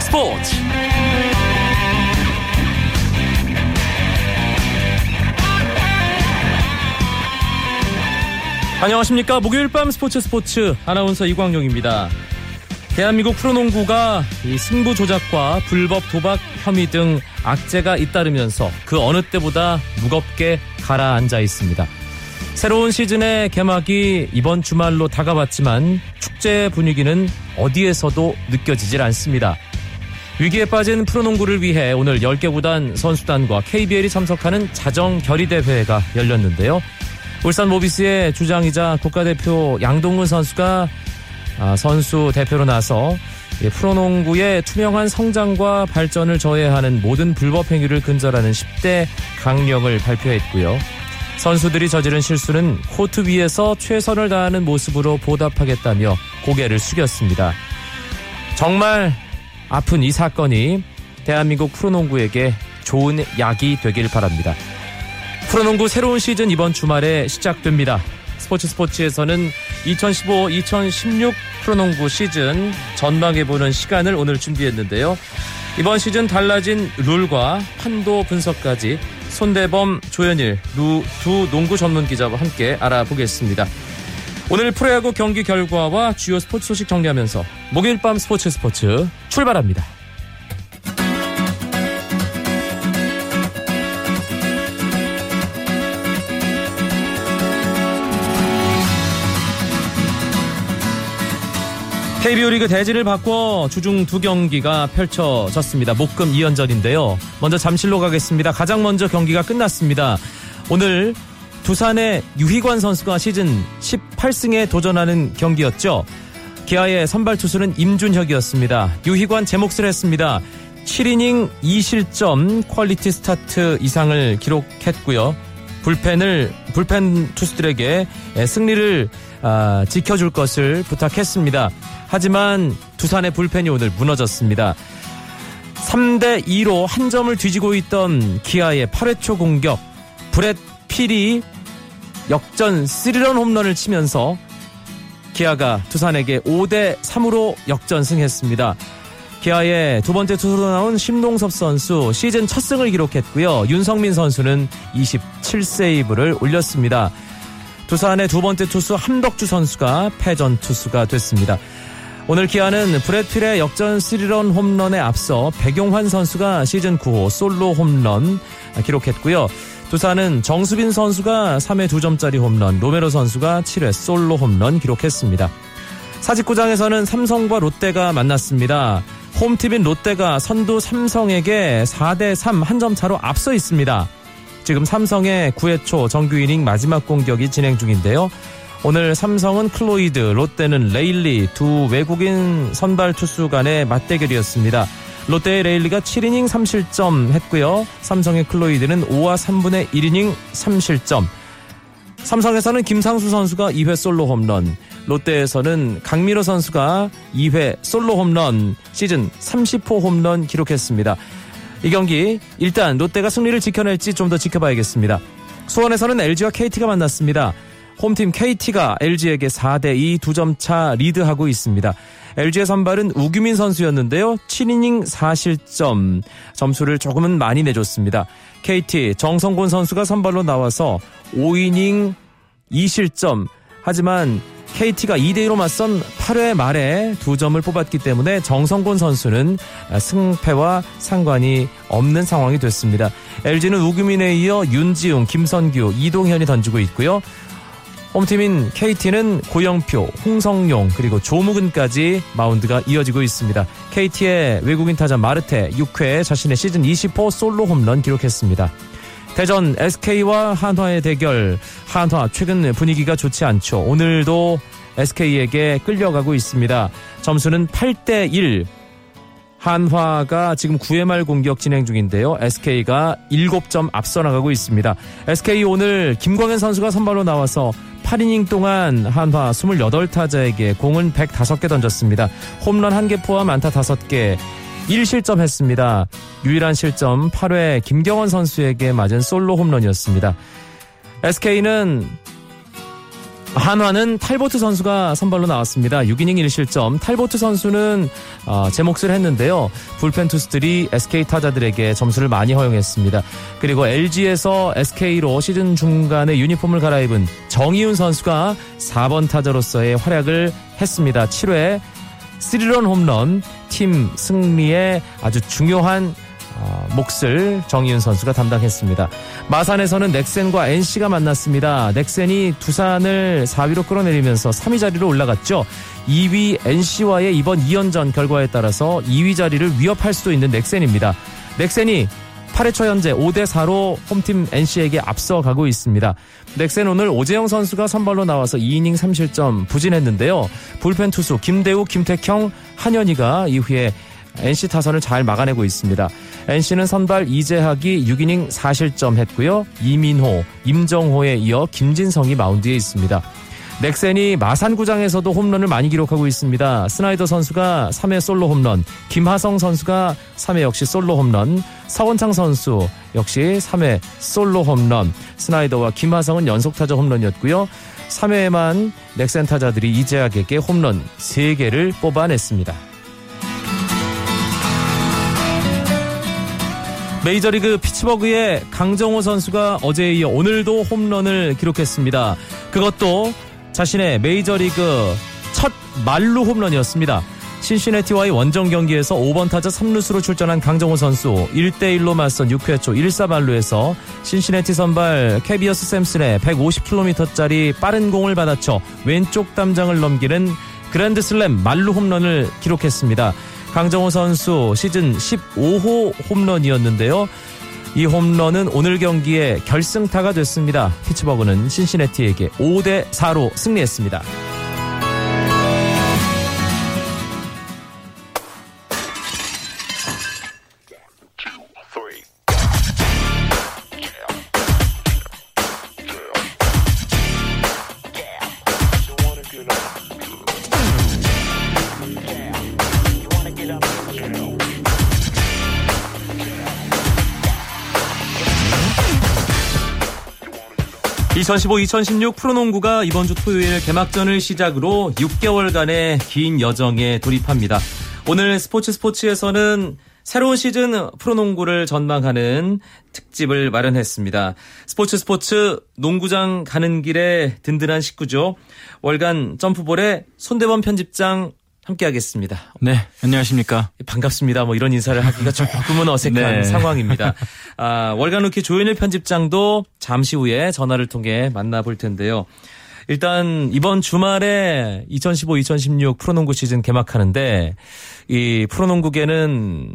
스포츠. 안녕하십니까. 목요일 밤 스포츠 스포츠 아나운서 이광용입니다. 대한민국 프로농구가 이 승부 조작과 불법 도박 혐의 등 악재가 잇따르면서 그 어느 때보다 무겁게 가라앉아 있습니다. 새로운 시즌의 개막이 이번 주말로 다가왔지만 축제 분위기는 어디에서도 느껴지질 않습니다. 위기에 빠진 프로농구를 위해 오늘 10개 구단 선수단과 KBL이 참석하는 자정 결의대회가 열렸는데요. 울산 모비스의 주장이자 국가대표 양동근 선수가 아, 선수 대표로 나서 프로농구의 투명한 성장과 발전을 저해하는 모든 불법 행위를 근절하는 10대 강령을 발표했고요. 선수들이 저지른 실수는 코트 위에서 최선을 다하는 모습으로 보답하겠다며 고개를 숙였습니다. 정말 아픈 이 사건이 대한민국 프로농구에게 좋은 약이 되길 바랍니다. 프로농구 새로운 시즌 이번 주말에 시작됩니다. 스포츠 스포츠에서는 2015-2016 프로농구 시즌 전망해보는 시간을 오늘 준비했는데요. 이번 시즌 달라진 룰과 판도 분석까지 손대범, 조현일 두 농구 전문 기자와 함께 알아보겠습니다. 오늘 프로야구 경기 결과와 주요 스포츠 소식 정리하면서 목요일 밤 스포츠 스포츠 출발합니다. KBO 리그 대진을 바꿔 주중 두 경기가 펼쳐졌습니다. 목금 2연전인데요. 먼저 잠실로 가겠습니다. 가장 먼저 경기가 끝났습니다. 오늘 두산의 유희관 선수가 시즌 18승에 도전하는 경기였죠. 기아의 선발 투수는 임준혁이었습니다. 유희관 제 몫을 했습니다. 7이닝 2실점 quality start 이상을 기록했고요. 불펜을 불펜 투수들에게 승리를 아, 지켜줄 것을 부탁했습니다. 하지만 두산의 불펜이 오늘 무너졌습니다. 3대 2로 한 점을 뒤지고 있던 기아의 8회 초 공격 브렛 필이 역전 3런 홈런을 치면서 기아가 두산에게 5대 3으로 역전승했습니다. 기아의 두 번째 투수로 나온 심동섭 선수 시즌 첫 승을 기록했고요. 윤성민 선수는 27세이브를 올렸습니다. 두산의 두 번째 투수 함덕주 선수가 패전 투수가 됐습니다. 오늘 기아는 브래필의 역전 3런 홈런에 앞서 백용환 선수가 시즌 9호 솔로 홈런 기록했고요. 두산은 정수빈 선수가 3회 2점짜리 홈런, 로메로 선수가 7회 솔로 홈런 기록했습니다. 사직구장에서는 삼성과 롯데가 만났습니다. 홈팀인 롯데가 선두 삼성에게 4대 3 한 점 차로 앞서 있습니다. 지금 삼성의 9회 초 정규 이닝 마지막 공격이 진행 중인데요. 오늘 삼성은 클로이드, 롯데는 레일리 두 외국인 선발 투수 간의 맞대결이었습니다. 롯데의 레일리가 7이닝 3실점 했고요. 삼성의 클로이드는 5와 3분의 1이닝 3실점. 삼성에서는 김상수 선수가 2회 솔로 홈런, 롯데에서는 강민호 선수가 2회 솔로 홈런, 시즌 30호 홈런 기록했습니다. 이 경기 일단 롯데가 승리를 지켜낼지 좀 더 지켜봐야겠습니다. 수원에서는 LG와 KT가 만났습니다. 홈팀 KT가 LG에게 4대2 2점 차 리드하고 있습니다. LG의 선발은 우규민 선수였는데요. 7이닝 4실점 점수를 조금은 많이 내줬습니다. KT 정성곤 선수가 선발로 나와서 5이닝 2실점 하지만 KT가 2대2로 맞선 8회 말에 두 점을 뽑았기 때문에 정성곤 선수는 승패와 상관이 없는 상황이 됐습니다. LG는 우규민에 이어 윤지웅, 김선규, 이동현이 던지고 있고요. 홈팀인 KT는 고영표, 홍성용 그리고 조무근까지 마운드가 이어지고 있습니다. KT의 외국인 타자 마르테 6회 자신의 시즌 20호 솔로 홈런 기록했습니다. 대전 SK와 한화의 대결 한화 최근 분위기가 좋지 않죠. 오늘도 SK에게 끌려가고 있습니다. 점수는 8대 1. 한화가 지금 9회 말 공격 진행 중인데요. SK가 7점 앞서 나가고 있습니다. SK 오늘 김광현 선수가 선발로 나와서 8이닝 동안 한화 28타자에게 공은 105개 던졌습니다. 홈런 1개 포함 안타 5개. 1실점 했습니다. 유일한 실점 8회 김경원 선수에게 맞은 솔로 홈런이었습니다. SK는 한화는 탈보트 선수가 선발로 나왔습니다. 6이닝 1실점. 탈보트 선수는 어, 제 몫을 했는데요. 불펜 투수들이 SK 타자들에게 점수를 많이 허용했습니다. 그리고 LG에서 SK로 시즌 중간에 유니폼을 갈아입은 정희훈 선수가 4번 타자로서의 활약을 했습니다. 7회 3런 홈런 팀 승리에 아주 중요한 어, 몫을 정희윤 선수가 담당했습니다. 마산에서는 넥센과 NC가 만났습니다. 넥센이 두산을 4위로 끌어내리면서 3위 자리로 올라갔죠. 2위 NC와의 이번 2연전 결과에 따라서 2위 자리를 위협할 수도 있는 넥센입니다. 넥센이 8회 초 현재 5대 4로 홈팀 NC에게 앞서가고 있습니다. 넥센 오늘 오재영 선수가 선발로 나와서 2이닝 3실점 부진했는데요. 불펜 투수 김대우, 김택형, 한현희가 이후에 NC 타선을 잘 막아내고 있습니다. NC는 선발 이재학이 6이닝 4실점 했고요. 이민호, 임정호에 이어 김진성이 마운드에 있습니다. 넥센이 마산구장에서도 홈런을 많이 기록하고 있습니다. 스나이더 선수가 3회 솔로 홈런, 김하성 선수가 3회 역시 솔로 홈런, 서원창 선수 역시 3회 솔로 홈런, 스나이더와 김하성은 연속타자 홈런이었고요. 3회에만 넥센 타자들이 이재학에게 홈런 3개를 뽑아냈습니다. 메이저리그 피츠버그의 강정호 선수가 어제에 이어 오늘도 홈런을 기록했습니다. 그것도 자신의 메이저리그 첫 만루 홈런이었습니다. 신시내티와의 원정 경기에서 5번 타자 3루수로 출전한 강정호 선수 1대1로 맞선 6회 초 1사만루에서 신시내티 선발 키비어스 샘슨의 150km짜리 빠른 공을 받아쳐 왼쪽 담장을 넘기는 그랜드슬램 만루 홈런을 기록했습니다. 강정호 선수 시즌 15호 홈런이었는데요. 이 홈런은 오늘 경기의 결승타가 됐습니다. 피츠버그는 신시내티에게 5대 4로 승리했습니다. (2015-2016) 프로농구가 이번 주 토요일 개막전을 시작으로 6개월간의 긴 여정에 돌입합니다. 오늘 스포츠 스포츠에서는 새로운 시즌 프로농구를 전망하는 특집을 마련했습니다. 스포츠 스포츠 농구장 가는 길에 든든한 식구죠. 월간 점프볼의 손대범 편집장 함께하겠습니다. 네, 안녕하십니까. 반갑습니다. 뭐 이런 인사를 하기가 조금은 어색한 네. 상황입니다. 아, 월간 루키 조현일 편집장도 잠시 후에 전화를 통해 만나볼 텐데요. 일단 이번 주말에 2015-2016 프로농구 시즌 개막하는데 이 프로농구계는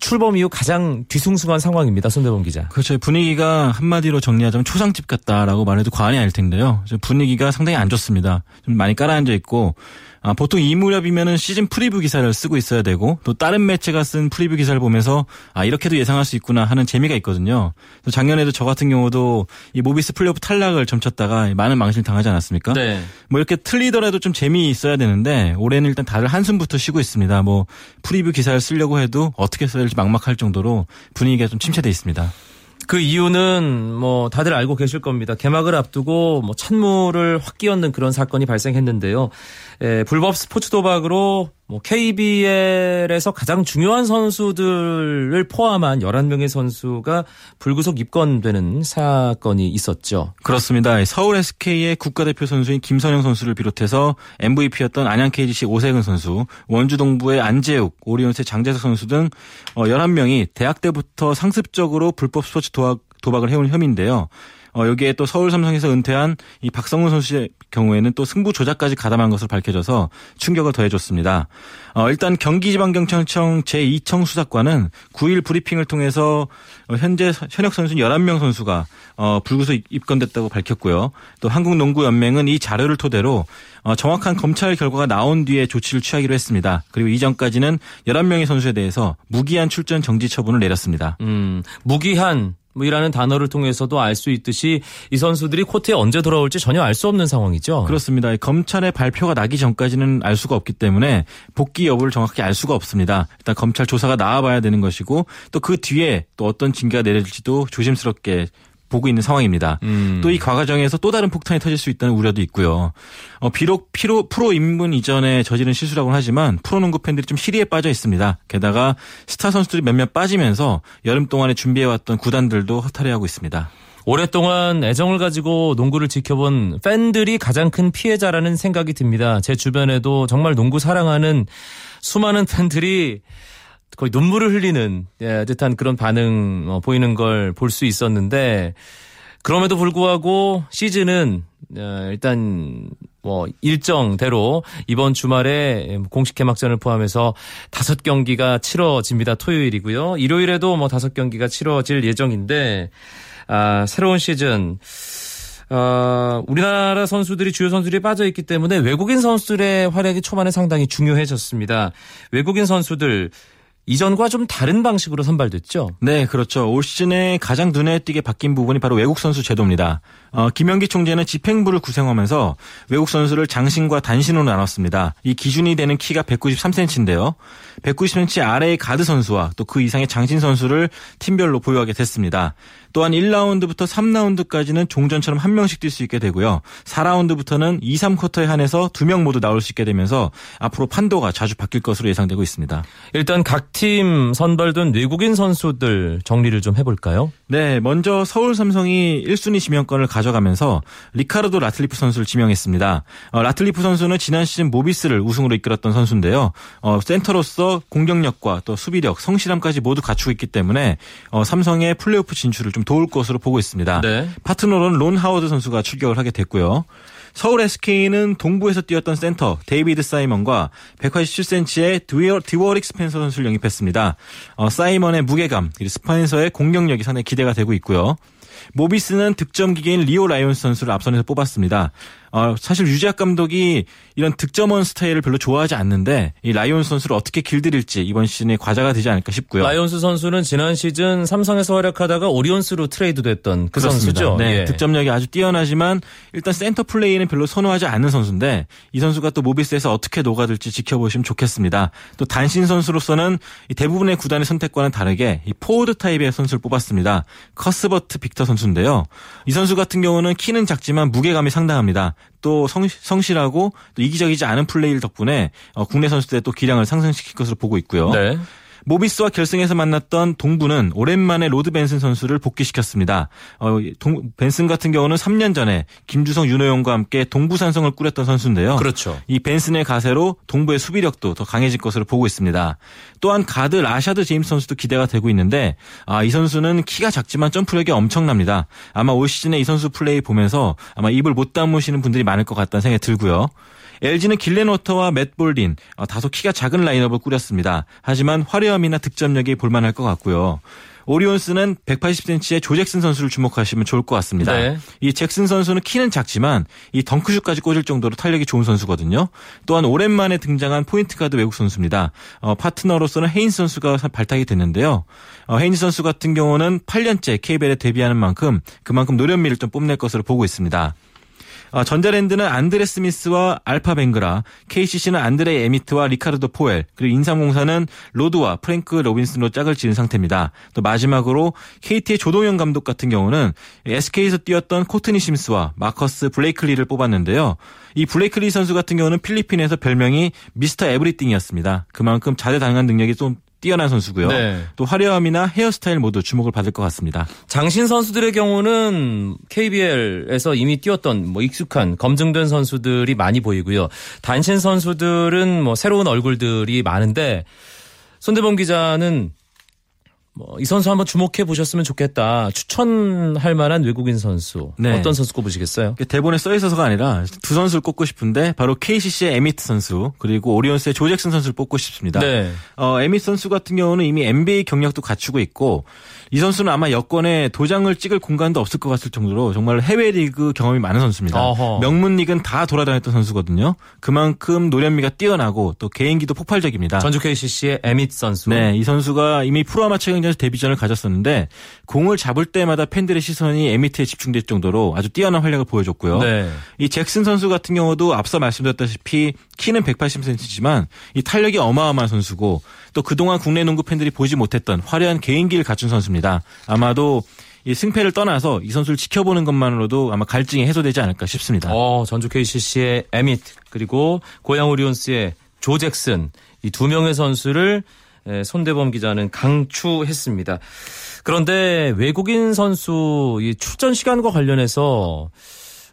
출범 이후 가장 뒤숭숭한 상황입니다. 손대범 기자. 그렇죠. 분위기가 한마디로 정리하자면 초상집 같다라고 말해도 과언이 아닐 텐데요. 분위기가 상당히 안 좋습니다. 좀 많이 가라앉아 있고 아, 보통 이 무렵이면은 시즌 프리뷰 기사를 쓰고 있어야 되고 또 다른 매체가 쓴 프리뷰 기사를 보면서 아 이렇게도 예상할 수 있구나 하는 재미가 있거든요. 작년에도 저 같은 경우도 이 모비스 플레이오프 탈락을 점쳤다가 많은 망신을 당하지 않았습니까? 네. 뭐 이렇게 틀리더라도 좀 재미 있어야 되는데 올해는 일단 다들 한숨부터 쉬고 있습니다. 뭐 프리뷰 기사를 쓰려고 해도 어떻게 써야 될지 막막할 정도로 분위기가 좀 침체돼 있습니다. 그 이유는 뭐 다들 알고 계실 겁니다. 개막을 앞두고 뭐 찬물을 확 끼얹는 그런 사건이 발생했는데요. 에, 예, 불법 스포츠 도박으로 뭐 KBL에서 가장 중요한 선수들을 포함한 11명의 선수가 불구속 입건되는 사건이 있었죠. 그렇습니다. 서울 SK의 국가대표 선수인 김선영 선수를 비롯해서 MVP였던 안양 KGC 오세근 선수, 원주 동부의 안재욱, 오리온스의 장재석 선수 등 11명이 어, 대학 때부터 상습적으로 불법 스포츠 도박, 도박을 해온 혐의인데요. 어, 여기에 또 서울 삼성에서 은퇴한 이 박성훈 선수의 경우에는 또 승부 조작까지 가담한 것으로 밝혀져서 충격을 더해줬습니다. 어, 일단 경기지방경찰청 제2청 수사관은 9일 브리핑을 통해서 어, 현재 현역 선수 11명 선수가 어, 불구속 입건됐다고 밝혔고요. 또 한국농구연맹은 이 자료를 토대로 어, 정확한 검찰 결과가 나온 뒤에 조치를 취하기로 했습니다. 그리고 이전까지는 11명의 선수에 대해서 무기한 출전 정지 처분을 내렸습니다. 음, 무기한 뭐 이라는 단어를 통해서도 알 수 있듯이 이 선수들이 코트에 언제 돌아올지 전혀 알 수 없는 상황이죠. 그렇습니다. 검찰의 발표가 나기 전까지는 알 수가 없기 때문에 복귀 여부를 정확히 알 수가 없습니다. 일단 검찰 조사가 나와봐야 되는 것이고 또 그 뒤에 또 어떤 징계가 내려질지도 조심스럽게 보고 있는 상황입니다. 음. 또이 과정에서 또 다른 폭탄이 터질 수 있다는 우려도 있고요. 어, 비록 피로, 프로 입문 이전에 저지른 실수라고는 하지만 프로농구 팬들이 좀 시리에 빠져 있습니다. 게다가 스타 선수들이 몇몇 빠지면서 여름 동안에 준비해왔던 구단들도 허탈해하고 있습니다. 오랫동안 애정을 가지고 농구를 지켜본 팬들이 가장 큰 피해자라는 생각이 듭니다. 제 주변에도 정말 농구 사랑하는 수많은 팬들이 거의 눈물을 흘리는 예, 듯한 그런 반응 어, 보이는 걸 볼 수 있었는데 그럼에도 불구하고 시즌은 어, 일단 뭐 일정대로 이번 주말에 공식 개막전을 포함해서 다섯 경기가 치러집니다. 토요일이고요. 일요일에도 뭐 다섯 경기가 치러질 예정인데 아, 새로운 시즌 어, 우리나라 선수들이 주요 선수들이 빠져 있기 때문에 외국인 선수들의 활약이 초반에 상당히 중요해졌습니다. 외국인 선수들 이전과 좀 다른 방식으로 선발됐죠. 네, 그렇죠. 올 시즌에 가장 눈에 띄게 바뀐 부분이 바로 외국 선수 제도입니다. 어, 김영기 총재는 집행부를 구성하면서 외국 선수를 장신과 단신으로 나눴습니다. 이 기준이 되는 키가 193cm인데요. 190cm 아래의 가드 선수와 또 그 이상의 장신 선수를 팀별로 보유하게 됐습니다. 또한 1라운드부터 3라운드까지는 종전처럼 한 명씩 뛸 수 있게 되고요. 4라운드부터는 2, 3쿼터에 한해서 두 명 모두 나올 수 있게 되면서 앞으로 판도가 자주 바뀔 것으로 예상되고 있습니다. 일단 각 팀 선발된 외국인 선수들 정리를 좀 해볼까요? 네, 먼저 서울 삼성이 1순위 지명권을 가져가면서 리카르도 라틀리프 선수를 지명했습니다. 어, 라틀리프 선수는 지난 시즌 모비스를 우승으로 이끌었던 선수인데요. 어, 센터로서 공격력과 또 수비력, 성실함까지 모두 갖추고 있기 때문에 어, 삼성의 플레이오프 진출을 좀 도울 것으로 보고 있습니다. 네. 파트너로는 론 하워드 선수가 출격을 하게 됐고요. 서울 SK는 동부에서 뛰었던 센터 데이비드 사이먼과 187cm의 드워릭 스펜서 선수를 영입했습니다. 어, 사이먼의 무게감 그리고 스펜서의 공격력이 상당히 기대가 되고 있고요. 모비스는 득점 기계인 리오 라이온스 선수를 앞선에서 뽑았습니다. 어, 사실 유재학 감독이 이런 득점원 스타일을 별로 좋아하지 않는데 이 라이온스 선수를 어떻게 길들일지 이번 시즌에 과제가 되지 않을까 싶고요. 라이온스 선수는 지난 시즌 삼성에서 활약하다가 오리온스로 트레이드 됐던 그 그렇습니다. 선수죠. 네, 예. 득점력이 아주 뛰어나지만 일단 센터 플레이는 별로 선호하지 않는 선수인데 이 선수가 또 모비스에서 어떻게 녹아들지 지켜보시면 좋겠습니다. 또 단신 선수로서는 이 대부분의 구단의 선택과는 다르게 이 포워드 타입의 선수를 뽑았습니다. 커스버트 빅터 선수인데요. 이 선수 같은 경우는 키는 작지만 무게감이 상당합니다. 또 성, 성실하고 또 이기적이지 않은 플레이 덕분에 어, 국내 선수들의 또 기량을 상승시킬 것으로 보고 있고요. 네. 모비스와 결승에서 만났던 동부는 오랜만에 로드 벤슨 선수를 복귀시켰습니다. 어, 동, 벤슨 같은 경우는 3년 전에 김주성, 윤호영과 함께 동부 산성을 꾸렸던 선수인데요. 그렇죠. 이 벤슨의 가세로 동부의 수비력도 더 강해질 것으로 보고 있습니다. 또한 가드 라샤드 제임스 선수도 기대가 되고 있는데 아, 이 선수는 키가 작지만 점프력이 엄청납니다. 아마 올 시즌에 이 선수 플레이 보면서 아마 입을 못 다무시는 분들이 많을 것 같다는 생각이 들고요. LG는 길렌워터와 맷 볼딘 어, 다소 키가 작은 라인업을 꾸렸습니다. 하지만 화려함이나 득점력이 볼만할 것 같고요. 오리온스는 180cm의 조 잭슨 선수를 주목하시면 좋을 것 같습니다. 네. 이 잭슨 선수는 키는 작지만 이 덩크슛까지 꽂을 정도로 탄력이 좋은 선수거든요. 또한 오랜만에 등장한 포인트 가드 외국 선수입니다. 어, 파트너로서는 헤인스 선수가 발탁이 됐는데요. 어, 헤인스 선수 같은 경우는 8년째 KBL에 데뷔하는 만큼 그만큼 노련미를 좀 뽐낼 것으로 보고 있습니다. 어, 전자랜드는 안드레 스미스와 알파 뱅그라, KCC는 안드레 에미트와 리카르도 포엘, 그리고 인삼공사는 로드와 프랭크 로빈슨으로 짝을 지은 상태입니다. 또 마지막으로 KT의 조동현 감독 같은 경우는 SK에서 뛰었던 코트니 심스와 마커스 블레이클리를 뽑았는데요. 이 블레이클리 선수 같은 경우는 필리핀에서 별명이 Mr. Everything이었습니다. 그만큼 다재다능한 능력이 좀 뛰어난 선수고요. 네. 또 화려함이나 헤어스타일 모두 주목을 받을 것 같습니다. 장신 선수들의 경우는 KBL에서 이미 뛰었던 뭐 익숙한 검증된 선수들이 많이 보이고요. 단신 선수들은 뭐 새로운 얼굴들이 많은데 손대범 기자는 뭐 이 선수 한번 주목해 보셨으면 좋겠다. 추천할 만한 외국인 선수 네. 어떤 선수 꼽으시겠어요? 대본에 써 있어서가 아니라 두 선수를 꼽고 싶은데 바로 KCC의 에미트 선수 그리고 오리온스의 조 잭슨 선수를 뽑고 싶습니다. 네. 어, 에미트 선수 같은 경우는 이미 NBA 경력도 갖추고 있고 이 선수는 아마 여권에 도장을 찍을 공간도 없을 것 같을 정도로 정말 해외 리그 경험이 많은 선수입니다. 어허. 명문 리그는 다 돌아다녔던 선수거든요. 그만큼 노련미가 뛰어나고 또 개인기도 폭발적입니다. 전주 KCC의 에밋 선수. 네, 이 선수가 이미 프로아마 경기에서 데뷔전을 가졌었는데 공을 잡을 때마다 팬들의 시선이 에미트에 집중될 정도로 아주 뛰어난 활약을 보여줬고요. 네. 이 잭슨 선수 같은 경우도 앞서 말씀드렸다시피 키는 180cm지만 이 탄력이 어마어마한 선수고 또 그동안 국내 농구 팬들이 보지 못했던 화려한 개인기를 갖춘 선수입니다. 아마도 이 승패를 떠나서 이 선수를 지켜보는 것만으로도 아마 갈증이 해소되지 않을까 싶습니다. 어, 전주 KCC의 에밋 그리고 고양 오리온스의 조 잭슨 이 두 명의 선수를 손대범 기자는 강추했습니다. 그런데 외국인 선수 이 출전 시간과 관련해서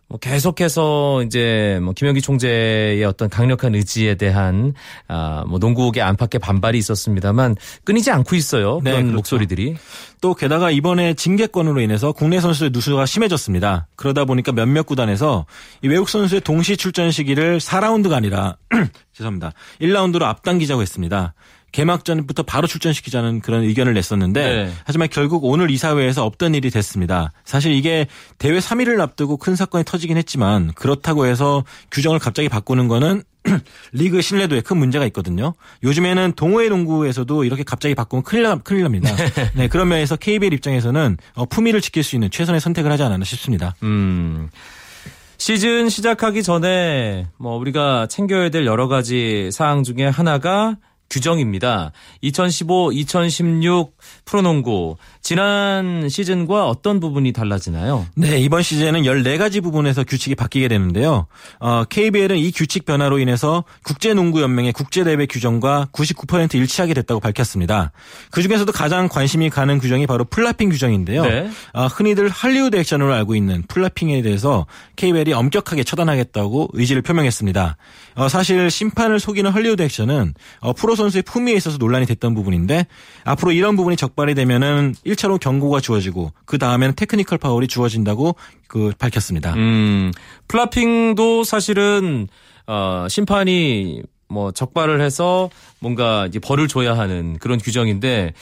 뭐 계속해서 이제 뭐 김영기 총재의 어떤 강력한 의지에 대한 아뭐 농구계 안팎의 반발이 있었습니다만 끊이지 않고 있어요. 네, 그런 그렇죠. 목소리들이. 또 게다가 이번에 징계권으로 인해서 국내 선수의 누수가 심해졌습니다. 그러다 보니까 몇몇 구단에서 이 외국 선수의 동시 출전 시기를 4라운드가 아니라 죄송합니다. 1라운드로 앞당기자고 했습니다. 개막전부터 바로 출전시키자는 그런 의견을 냈었는데 네. 하지만 결국 오늘 이사회에서 없던 일이 됐습니다. 사실 이게 대회 3일을 앞두고 큰 사건이 터지긴 했지만 그렇다고 해서 규정을 갑자기 바꾸는 거는 리그 신뢰도에 큰 문제가 있거든요. 요즘에는 동호회 농구에서도 이렇게 갑자기 바꾸면 큰일, 나, 큰일 납니다. 네, 그런 면에서 KBL 입장에서는 어, 품위를 지킬 수 있는 최선의 선택을 하지 않았나 싶습니다. 음. 시즌 시작하기 전에 뭐 우리가 챙겨야 될 여러 가지 사항 중에 하나가 규정입니다. 2015-2016 프로농구 지난 시즌과 어떤 부분이 달라지나요? 네, 이번 시즌에는 14가지 부분에서 규칙이 바뀌게 되는데요. 어, KBL은 이 규칙 변화로 인해서 국제농구연맹의 국제대회 규정과 99% 일치하게 됐다고 밝혔습니다. 그중에서도 가장 관심이 가는 규정이 바로 flopping 규정인데요. 네. 어, 흔히들 할리우드 액션으로 알고 있는 flopping에 대해서 KBL이 엄격하게 처단하겠다고 의지를 표명했습니다. 어, 사실 심판을 속이는 할리우드 액션은 어, 프로 선수의 품위에 있어서 논란이 됐던 부분인데 앞으로 이런 부분이 적발이 되면은 1차로 경고가 주어지고 그 다음에는 테크니컬 파울이 주어진다고 그 밝혔습니다. 음, flopping도 사실은 어, 심판이 뭐 적발을 해서 뭔가 이제 벌을 줘야 하는 그런 규정인데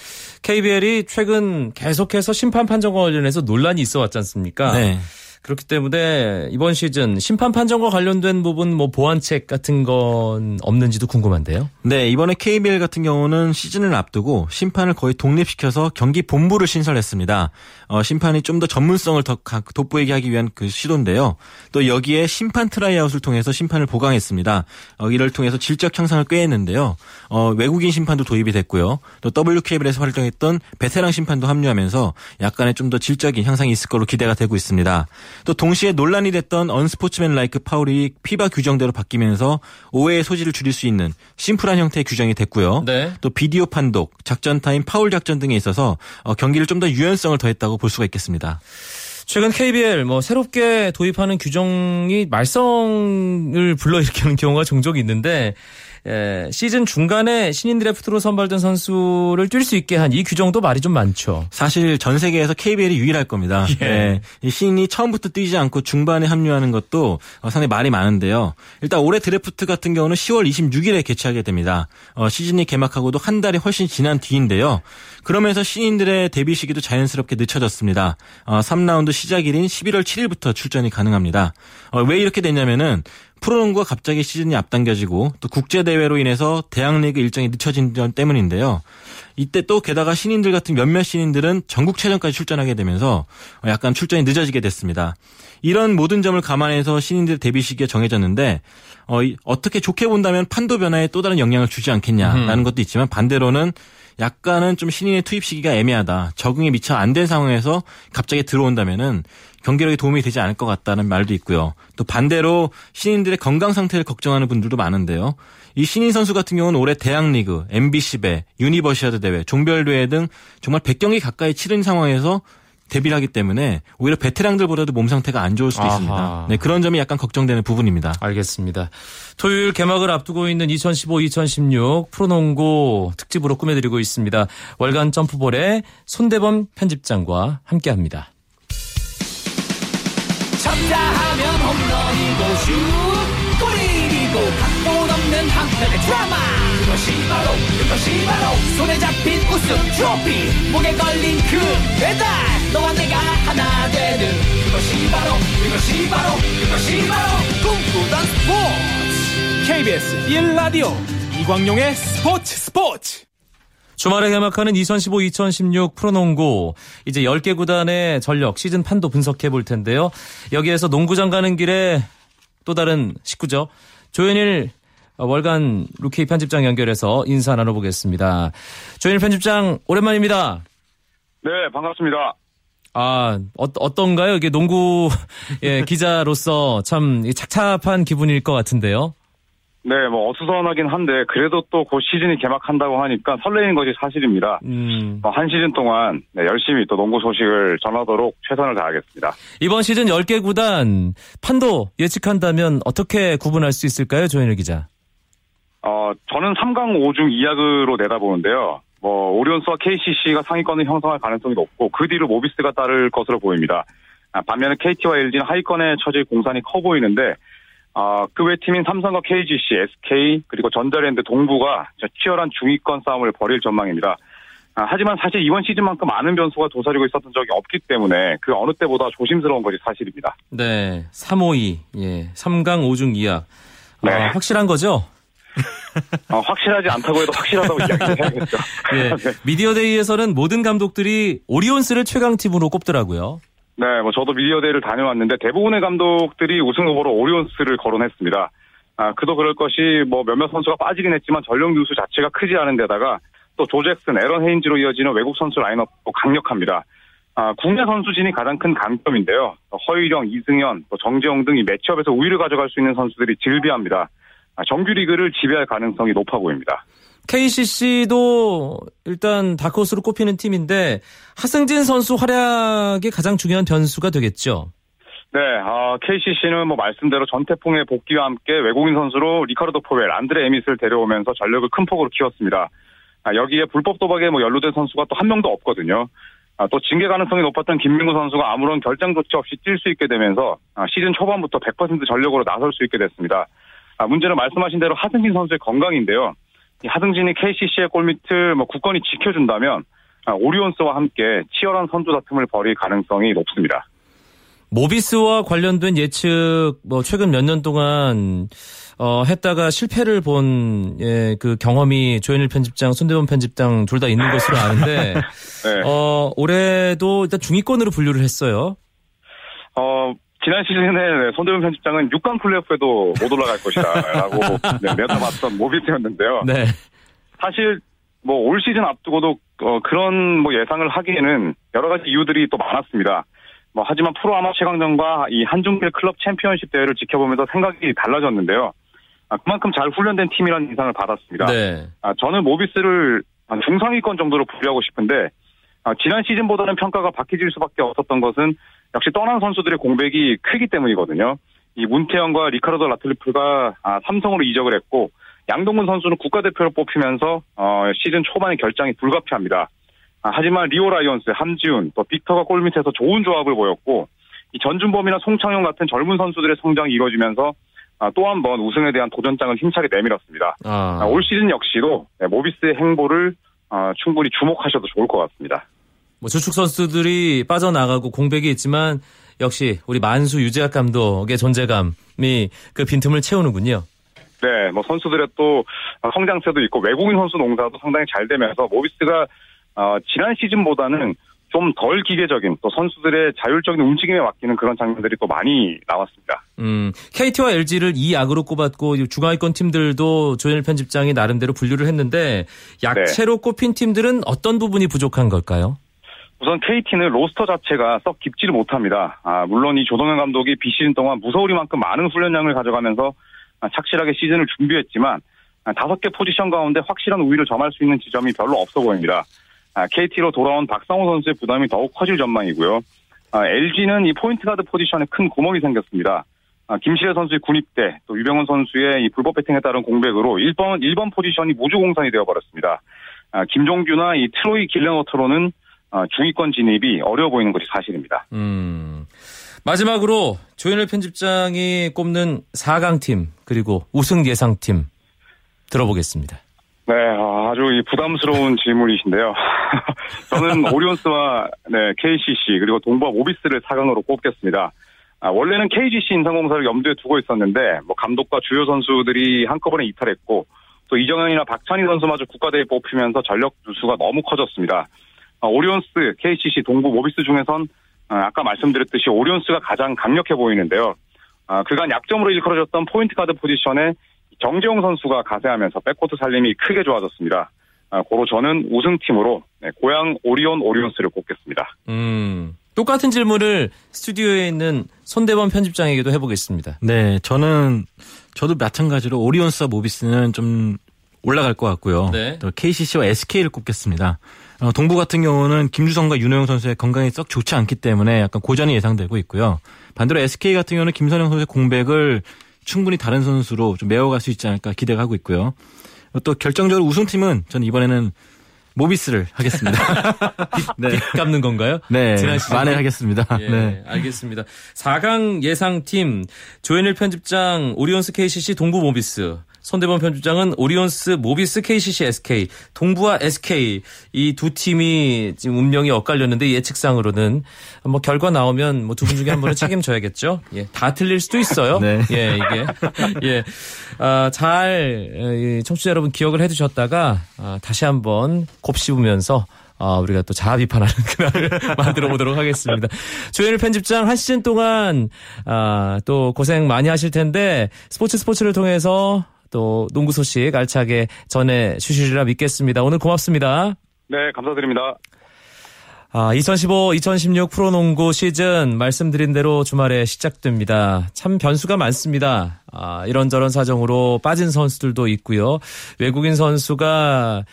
KBL이 최근 계속해서 심판 판정과 관련해서 논란이 있어 왔지 않습니까? 네. 그렇기 때문에 이번 시즌 심판 판정과 관련된 부분 뭐 보완책 같은 건 없는지도 궁금한데요. 네, 이번에 KBL 같은 경우는 시즌을 앞두고 심판을 거의 독립시켜서 경기 본부를 신설했습니다. 어, 심판이 좀 더 전문성을 더 돋보이게 하기 위한 그 시도인데요. 또 여기에 심판 트라이아웃을 통해서 심판을 보강했습니다. 어, 이를 통해서 질적 향상을 꾀했는데요. 어, 외국인 심판도 도입이 됐고요. 또 WKBL에서 활동했던 베테랑 심판도 합류하면서 약간의 좀 더 질적인 향상이 있을 걸로 기대가 되고 있습니다. 또 동시에 논란이 됐던 unsportsmanlike 파울이 FIBA 규정대로 바뀌면서 오해의 소지를 줄일 수 있는 심플한 형태의 규정이 됐고요. 네. 또 비디오 판독, 작전 타임, 파울 작전 등에 있어서 어, 경기를 좀 더 유연성을 더했다고 볼 수가 있겠습니다. 최근 KBL 뭐 새롭게 도입하는 규정이 말썽을 불러일으키는 경우가 종종 있는데 예, 시즌 중간에 신인 드래프트로 선발된 선수를 뛸 수 있게 한 이 규정도 말이 좀 많죠. 사실 전 세계에서 KBL이 유일할 겁니다. 예. 예. 신인이 처음부터 뛰지 않고 중반에 합류하는 것도 어, 상당히 말이 많은데요. 일단 올해 드래프트 같은 경우는 10월 26일에 개최하게 됩니다. 어, 시즌이 개막하고도 한 달이 훨씬 지난 뒤인데요. 그러면서 신인들의 데뷔 시기도 자연스럽게 늦춰졌습니다. 어, 3라운드 시작일인 11월 7일부터 출전이 가능합니다. 어, 왜 이렇게 됐냐면은 프로농구가 갑자기 시즌이 앞당겨지고 또 국제대회로 인해서 대학리그 일정이 늦춰진 점 때문인데요. 이때 또 게다가 신인들 같은 몇몇 신인들은 전국체전까지 출전하게 되면서 약간 출전이 늦어지게 됐습니다. 이런 모든 점을 감안해서 신인들 데뷔 시기가 정해졌는데 어, 어떻게 좋게 본다면 판도 변화에 또 다른 영향을 주지 않겠냐라는 음. 것도 있지만 반대로는 약간은 좀 신인의 투입 시기가 애매하다. 적응이 미처 안 된 상황에서 갑자기 들어온다면은 경기력에 도움이 되지 않을 것 같다는 말도 있고요. 또 반대로 신인들의 건강 상태를 걱정하는 분들도 많은데요. 이 신인 선수 같은 경우는 올해 대학리그, MBC배, 유니버시아드 대회, 종별대회 등 정말 100경기 가까이 치른 상황에서 데뷔를 하기 때문에 오히려 베테랑들보다도 몸 상태가 안 좋을 수도 아하. 있습니다. 네, 그런 점이 약간 걱정되는 부분입니다. 알겠습니다. 토요일 개막을 앞두고 있는 2015-2016 프로농구 특집으로 꾸며드리고 있습니다. 월간 점프볼의 손대범 편집장과 함께합니다. 쳤다 하면 홈런이고 슛 한편의 드라마. 그것이 바로 그것이 바로 손에 잡힌 우승 트로피. 목에 걸린 그 배달. 너와 내가 하나 되는 그것이 바로 그것이 바로 그것이 바로 꿈꾸던 스포츠. KBS 1라디오 이광용의 스포츠 스포츠. 주말에 개막하는 2015-2016 프로농구. 이제 10개 구단의 전력 시즌 판도 분석해 볼 텐데요. 여기에서 농구장 가는 길에 또 다른 식구죠. 조현일 어, 월간 루키 편집장 연결해서 인사 나눠보겠습니다. 조현일 편집장 오랜만입니다. 네, 반갑습니다. 아, 어, 떤가요 이게 농구 예, 기자로서 참 착잡한 기분일 것 같은데요. 네, 뭐 어수선하긴 한데 그래도 또 곧 시즌이 개막한다고 하니까 설레는 것이 사실입니다. 음. 뭐 한 시즌 동안 네, 열심히 또 농구 소식을 전하도록 최선을 다하겠습니다. 이번 시즌 10개 구단 판도 예측한다면 어떻게 구분할 수 있을까요, 조현일 기자? 어, 저는 3강 5중 2약으로 내다보는데요. 뭐 오리온스와 KCC가 상위권을 형성할 가능성이 높고 그 뒤로 모비스가 따를 것으로 보입니다. 아, 반면에 KT와 LG는 하위권에 처질 공산이 커 보이는데 어, 그외 팀인 삼성과 KGC, SK 그리고 전자랜드, 동부가 치열한 중위권 싸움을 벌일 전망입니다. 아, 하지만 사실 이번 시즌만큼 많은 변수가 도사리고 있었던 적이 없기 때문에 그 어느 때보다 조심스러운 것이 사실입니다. 네, 352, 예, 3강 5중 2약. 네. 아, 확실한 거죠? 어, 확실하지 않다고 해도 확실하다고 이야기해야겠죠. 예, 네. 미디어데이에서는 모든 감독들이 오리온스를 최강팀으로 꼽더라고요. 네, 뭐 저도 미디어데이를 다녀왔는데 대부분의 감독들이 우승 후보로 오리온스를 거론했습니다. 아, 그도 그럴 것이 뭐 몇몇 선수가 빠지긴 했지만 전력 누수 자체가 크지 않은 데다가 또 조잭슨, 에런 헤인즈로 이어지는 외국 선수 라인업도 강력합니다. 아, 국내 선수진이 가장 큰 강점인데요. 허일영, 이승현, 또 정재영 등이 매치업에서 우위를 가져갈 수 있는 선수들이 질비합니다. 아, 정규 리그를 지배할 가능성이 높아 보입니다. KCC도 일단 다크호스로 꼽히는 팀인데 하승진 선수 활약이 가장 중요한 변수가 되겠죠. 네, 어, KCC는 뭐 말씀대로 전태풍의 복귀와 함께 외국인 선수로 리카르도 포웰, 안드레 에밋을 데려오면서 전력을 큰 폭으로 키웠습니다. 아, 여기에 불법 도박에 뭐 연루된 선수가 또 한 명도 없거든요. 아, 또 징계 가능성이 높았던 김민구 선수가 아무런 결정 조치 없이 뛸 수 있게 되면서 아, 시즌 초반부터 100% 전력으로 나설 수 있게 됐습니다. 아, 문제는 말씀하신 대로 하승진 선수의 건강인데요. 하승진이 KCC의 골밑을 뭐 굳건히 지켜준다면 아, 오리온스와 함께 치열한 선두 다툼을 벌일 가능성이 높습니다. 모비스와 관련된 예측 뭐 최근 몇 년 동안 어, 했다가 실패를 본, 예, 그 경험이 조현일 편집장, 손대범 편집장 둘 다 있는 것으로 아는데, 네. 어, 올해도 일단 중위권으로 분류를 했어요. 어, 지난 시즌에 네, 손대범 편집장은 6강 플레이오프에도 못 올라갈 것이다라고 네, 내다봤던 모비스였는데요. 네. 사실 뭐 올 시즌 앞두고도 어, 그런 뭐 예상을 하기에는 여러 가지 이유들이 또 많았습니다. 뭐 하지만 프로 아마 최강전과 이 한중길 클럽 챔피언십 대회를 지켜보면서 생각이 달라졌는데요. 아, 그만큼 잘 훈련된 팀이라는 인상을 받았습니다. 네. 아, 저는 모비스를 중상위권 정도로 분류하고 싶은데 아, 지난 시즌보다는 평가가 바뀌질 수밖에 없었던 것은 역시 떠난 선수들의 공백이 크기 때문이거든요. 이 문태영과 리카르도 라틀리프가 아, 삼성으로 이적을 했고 양동근 선수는 국가대표로 뽑히면서 어, 시즌 초반에 결장이 불가피합니다. 아, 하지만 리오 라이온스, 함지훈, 또 빅터가 골밑에서 좋은 조합을 보였고 이 전준범이나 송창용 같은 젊은 선수들의 성장이 이루어지면서 아, 또한 번 우승에 대한 도전장을 힘차게 내밀었습니다. 아. 아올 시즌 역시도 네, 모비스의 행보를 아, 충분히 주목하셔도 좋을 것 같습니다. 뭐 주축 선수들이 빠져나가고 공백이 있지만 역시 우리 만수 유재학 감독의 존재감이 그 빈틈을 채우는군요. 네, 뭐 선수들의 또 성장세도 있고 외국인 선수 농사도 상당히 잘 되면서 모비스가 어, 지난 시즌보다는 좀 덜 기계적인 또 선수들의 자율적인 움직임에 맡기는 그런 장면들이 또 많이 나왔습니다. 음, KT와 LG를 이 약으로 꼽았고 중하위권 팀들도 조현일 편집장이 나름대로 분류를 했는데 약체로 네. 꼽힌 팀들은 어떤 부분이 부족한 걸까요? 우선 KT는 로스터 자체가 썩 깊지를 못합니다. 아, 물론 이 조동현 감독이 비시즌 동안 무서우리만큼 많은 훈련량을 가져가면서 착실하게 시즌을 준비했지만 다섯 개 포지션 가운데 확실한 우위를 점할 수 있는 지점이 별로 없어 보입니다. KT로 아, 돌아온 박상오 선수의 부담이 더욱 커질 전망이고요. LG는 아, 이 포인트 가드 포지션에 큰 구멍이 생겼습니다. 아, 김시래 선수의 군입대, 또 유병훈 선수의 이 불법 베팅에 따른 공백으로 1번, 1번 포지션이 무주공산이 되어버렸습니다. 김종규나 이 트로이 길렌워터로는 중위권 진입이 어려워 보이는 것이 사실입니다. 음. 마지막으로 조현일 편집장이 꼽는 4강 팀 그리고 우승 예상 팀 들어보겠습니다. 네, 아주 부담스러운 질문이신데요. 저는 오리온스와 네, KCC 그리고 동부와 모비스를 4강으로 꼽겠습니다. 아, 원래는 KGC 인상공사를 염두에 두고 있었는데 뭐 감독과 주요 선수들이 한꺼번에 이탈했고 또 이정현이나 박찬희 선수마저 국가대회 뽑히면서 전력 누수가 너무 커졌습니다. 아, 오리온스, KCC, 동부, 모비스 중에선 아, 아까 말씀드렸듯이 오리온스가 가장 강력해 보이는데요. 아, 그간 약점으로 일컬어졌던 포인트 가드 포지션에 정재홍 선수가 가세하면서 백코트 살림이 크게 좋아졌습니다. 아, 고로 저는 우승팀으로 네, 고양 오리온 오리온스를 꼽겠습니다. 음, 똑같은 질문을 스튜디오에 있는 손대범 편집장에게도 해보겠습니다. 네, 저는 저도 마찬가지로 오리온스와 모비스는 좀 올라갈 것 같고요. 네. 또 KCC와 SK를 꼽겠습니다. 어, 동부 같은 경우는 김주성과 윤호영 선수의 건강이 썩 좋지 않기 때문에 약간 고전이 예상되고 있고요. 반대로 SK 같은 경우는 김선영 선수의 공백을 충분히 다른 선수로 좀 메워갈 수 있지 않을까 기대가 하고 있고요. 또 결정적으로 우승팀은 저는 이번에는 모비스를 하겠습니다. 네. 갚는 건가요? 네. 지난 시즌 만에 하겠습니다. 예, 네. 알겠습니다. 4강 예상팀 조현일 편집장 오리온스 KCC 동부 모비스 손대범 편집장은 오리온스, 모비스, KCC, SK, 동부와 SK 이 두 팀이 지금 운명이 엇갈렸는데 예측상으로는 뭐 결과 나오면 뭐 두 분 중에 한 분은 책임져야겠죠. 예, 다 틀릴 수도 있어요. 네. 예, 이게 예, 아, 잘 청취자 여러분 기억을 해두셨다가 아, 다시 한번 곱씹으면서 아, 우리가 또 자아 비판하는 그날을 만들어 보도록 하겠습니다. 조현일 편집장 한 시즌 동안 아, 또 고생 많이 하실 텐데 스포츠 스포츠를 통해서 또 농구 소식 알차게 전해 주시리라 믿겠습니다. 오늘 고맙습니다. 네, 감사드립니다. 아, 2015-2016 프로농구 시즌 말씀드린 대로 주말에 시작됩니다. 참 변수가 많습니다. 아, 이런저런 사정으로 빠진 선수들도 있고요. 외국인 선수가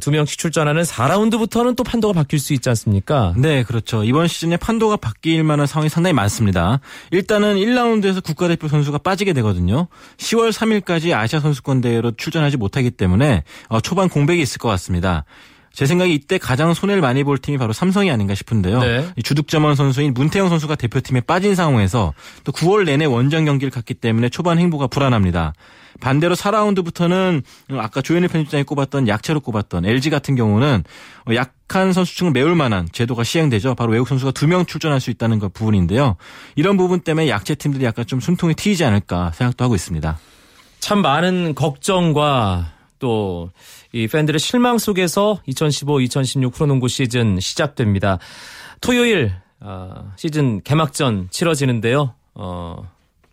두 명씩 출전하는 4라운드부터는 또 판도가 바뀔 수 있지 않습니까? 네, 그렇죠. 이번 시즌에 판도가 바뀔 만한 상황이 상당히 많습니다. 일단은 1라운드에서 국가대표 선수가 빠지게 되거든요. 10월 3일까지 아시아 선수권 대회로 출전하지 못하기 때문에 어, 초반 공백이 있을 것 같습니다. 제 생각에 이때 가장 손해를 많이 볼 팀이 바로 삼성이 아닌가 싶은데요. 네. 주득점원 선수인 문태영 선수가 대표팀에 빠진 상황에서 또 9월 내내 원정 경기를 갔기 때문에 초반 행보가 불안합니다. 반대로 4라운드부터는 아까 조현일 편집장이 꼽았던 약체로 꼽았던 LG 같은 경우는 약한 선수층을 메울 만한 제도가 시행되죠. 바로 외국 선수가 두 명 출전할 수 있다는 것 부분인데요. 이런 부분 때문에 약체 팀들이 약간 좀 숨통이 트이지 않을까 생각도 하고 있습니다. 참 많은 걱정과 또 이 팬들의 실망 속에서 2015-2016 프로농구 시즌 시작됩니다. 토요일 어, 시즌 개막전 치러지는데요. 어,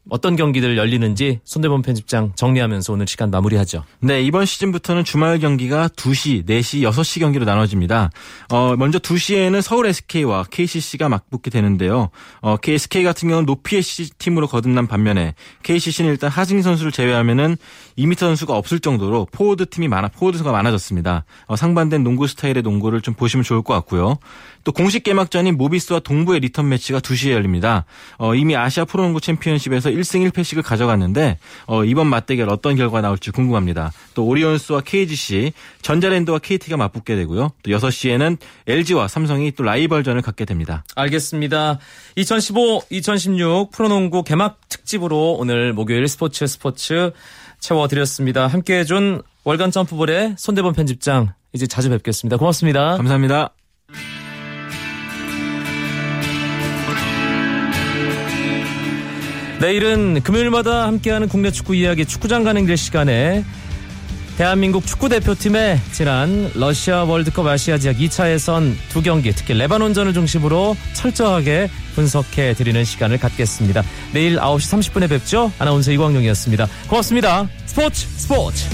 어떤 경기들 열리는지 손대범 편집장 정리하면서 오늘 시간 마무리하죠. 네, 이번 시즌부터는 주말 경기가 2시, 4시, 6시 경기로 나눠집니다. 어, 먼저 2시에는 서울 SK와 KCC가 맞붙게 되는데요. 어, KSK 같은 경우는 높이의 팀으로 거듭난 반면에 KCC는 일단 하승진 선수를 제외하면은 2m 선수가 없을 정도로 포워드 팀이 많아, 포워드수가 많아졌습니다. 어, 상반된 농구 스타일의 농구를 좀 보시면 좋을 것 같고요. 또 공식 개막전인 모비스와 동부의 리턴 매치가 2시에 열립니다. 어, 이미 아시아 프로농구 챔피언십에서 1승 1패씩을 가져갔는데 어, 이번 맞대결 어떤 결과 나올지 궁금합니다. 또 오리온스와 KGC, 전자랜드와 KT가 맞붙게 되고요. 또 6시에는 LG와 삼성이 또 라이벌전을 갖게 됩니다. 알겠습니다. 2015-2016 프로농구 개막 특집으로 오늘 목요일 스포츠 스포츠 채워드렸습니다. 함께해 준 월간 점프볼의 손대범 편집장 이제 자주 뵙겠습니다. 고맙습니다. 감사합니다. 내일은 금요일마다 함께하는 국내 축구 이야기 축구장 가는 길 시간에 대한민국 축구 대표팀의 지난 러시아 월드컵 아시아 지역 2차 예선 두 경기 특히 레바논전을 중심으로 철저하게 분석해 드리는 시간을 갖겠습니다. 내일 9시 30분에 뵙죠. 아나운서 이광용이었습니다. 고맙습니다. 스포츠 스포츠